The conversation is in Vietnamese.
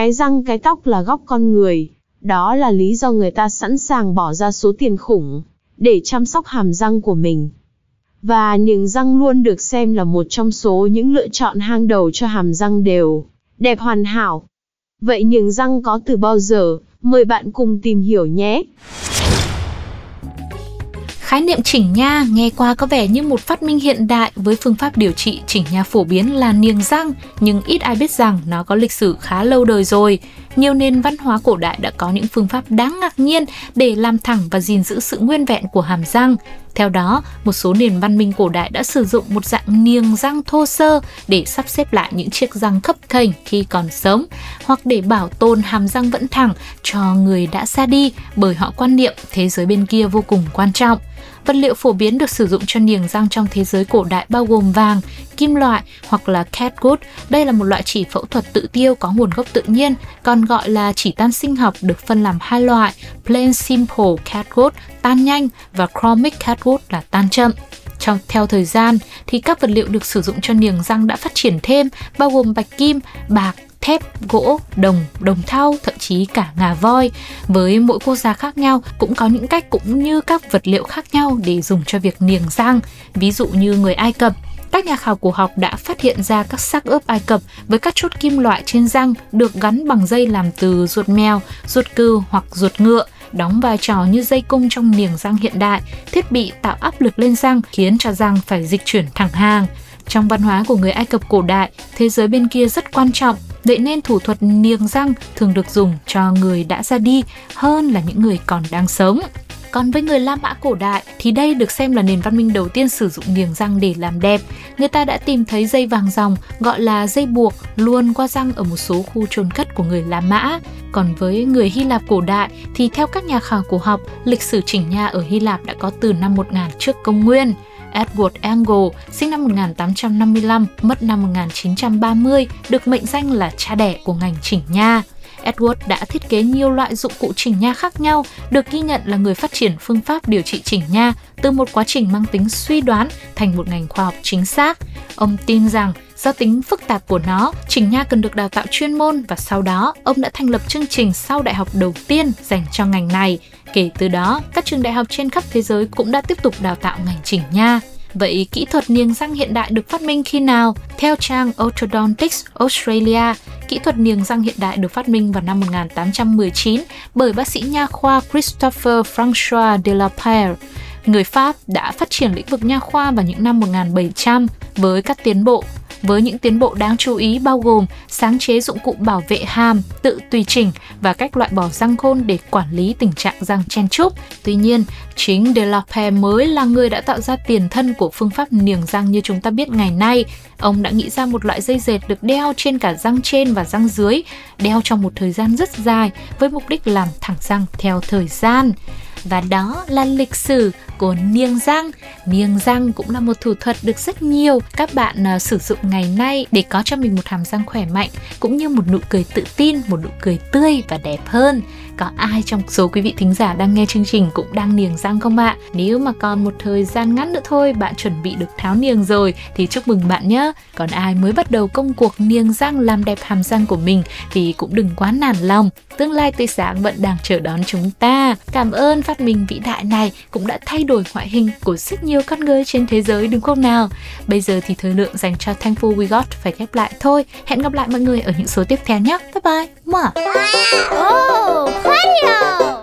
Cái răng cái tóc là góc con người, đó là lý do người ta sẵn sàng bỏ ra số tiền khủng để chăm sóc hàm răng của mình. Và niềng răng luôn được xem là một trong số những lựa chọn hang đầu cho hàm răng đều, đẹp hoàn hảo. Vậy niềng răng có từ bao giờ? Mời bạn cùng tìm hiểu nhé. Khái niệm chỉnh nha nghe qua có vẻ như một phát minh hiện đại với phương pháp điều trị chỉnh nha phổ biến là niềng răng, nhưng ít ai biết rằng nó có lịch sử khá lâu đời rồi. Nhiều nền văn hóa cổ đại đã có những phương pháp đáng ngạc nhiên để làm thẳng và gìn giữ sự nguyên vẹn của hàm răng. Theo đó, một số nền văn minh cổ đại đã sử dụng một dạng niềng răng thô sơ để sắp xếp lại những chiếc răng khấp khềnh khi còn sống, hoặc để bảo tồn hàm răng vẫn thẳng cho người đã xa đi bởi họ quan niệm thế giới bên kia vô cùng quan trọng. Vật liệu phổ biến được sử dụng cho niềng răng trong thế giới cổ đại bao gồm vàng, kim loại hoặc là catgut. Đây là một loại chỉ phẫu thuật tự tiêu có nguồn gốc tự nhiên, còn gọi là chỉ tan sinh học được phân làm hai loại, plain simple catgut tan nhanh và chromic catgut là tan chậm. Trong theo thời gian thì các vật liệu được sử dụng cho niềng răng đã phát triển thêm, bao gồm bạch kim, bạc, thép, gỗ, đồng, đồng thau, thậm chí cả ngà voi. Với mỗi quốc gia khác nhau cũng có những cách cũng như các vật liệu khác nhau để dùng cho việc niềng răng. Ví dụ như người Ai Cập các nhà khảo cổ học đã phát hiện ra các xác ướp Ai Cập với các chốt kim loại trên răng được gắn bằng dây làm từ ruột mèo, ruột cừu hoặc ruột ngựa đóng vai trò như dây cung trong niềng răng hiện đại, thiết bị tạo áp lực lên răng khiến cho răng phải dịch chuyển thẳng hàng. Trong văn hóa của người Ai Cập cổ đại, thế giới bên kia rất quan trọng, vậy nên thủ thuật niềng răng thường được dùng cho người đã ra đi hơn là những người còn đang sống. Còn với người La Mã cổ đại thì đây được xem là nền văn minh đầu tiên sử dụng niềng răng để làm đẹp. Người ta đã tìm thấy dây vàng dòng gọi là dây buộc luôn qua răng ở một số khu chôn cất của người La Mã. Còn với người Hy Lạp cổ đại thì theo các nhà khảo cổ học, lịch sử chỉnh nha ở Hy Lạp đã có từ năm 1000 trước công nguyên. Edward Angle, sinh năm 1855, mất năm 1930, được mệnh danh là cha đẻ của ngành chỉnh nha. Edward đã thiết kế nhiều loại dụng cụ chỉnh nha khác nhau, được ghi nhận là người phát triển phương pháp điều trị chỉnh nha từ một quá trình mang tính suy đoán thành một ngành khoa học chính xác. Ông tin rằng do tính phức tạp của nó, chỉnh nha cần được đào tạo chuyên môn và sau đó ông đã thành lập chương trình sau đại học đầu tiên dành cho ngành này. Kể từ đó, các trường đại học trên khắp thế giới cũng đã tiếp tục đào tạo ngành chỉnh nha. Vậy kỹ thuật niềng răng hiện đại được phát minh khi nào? Theo trang Orthodontics Australia, kỹ thuật niềng răng hiện đại được phát minh vào năm 1819 bởi bác sĩ nha khoa Christopher François de la Pere. Người Pháp đã phát triển lĩnh vực nha khoa vào những năm 1700 với các tiến bộ với những tiến bộ đáng chú ý bao gồm sáng chế dụng cụ bảo vệ hàm, tự tùy chỉnh và cách loại bỏ răng khôn để quản lý tình trạng răng chen chúc. Tuy nhiên, chính Delapre mới là người đã tạo ra tiền thân của phương pháp niềng răng như chúng ta biết ngày nay. Ông đã nghĩ ra một loại dây dệt được đeo trên cả răng trên và răng dưới, đeo trong một thời gian rất dài với mục đích làm thẳng răng theo thời gian. Và đó là lịch sử của niềng răng. Niềng răng cũng là một thủ thuật được rất nhiều các bạn uh, sử dụng ngày nay để có cho mình một hàm răng khỏe mạnh cũng như một nụ cười tự tin, một nụ cười tươi và đẹp hơn. Có ai trong số quý vị thính giả đang nghe chương trình cũng đang niềng răng không ạ? Nếu mà còn một thời gian ngắn nữa thôi bạn chuẩn bị được tháo niềng rồi thì chúc mừng bạn nhé. Còn ai mới bắt đầu công cuộc niềng răng làm đẹp hàm răng của mình thì cũng đừng quá nản lòng. Tương lai tươi sáng vẫn đang chờ đón chúng ta. Cảm ơn phát minh vĩ đại này cũng đã thay đổi đổi ngoại hình của rất nhiều con người trên thế giới, đúng không nào? Bây giờ thì thời lượng dành cho Thankful We Got phải khép lại thôi. Hẹn gặp lại mọi người ở những số tiếp theo nhé. Bye bye. Mua. Oh!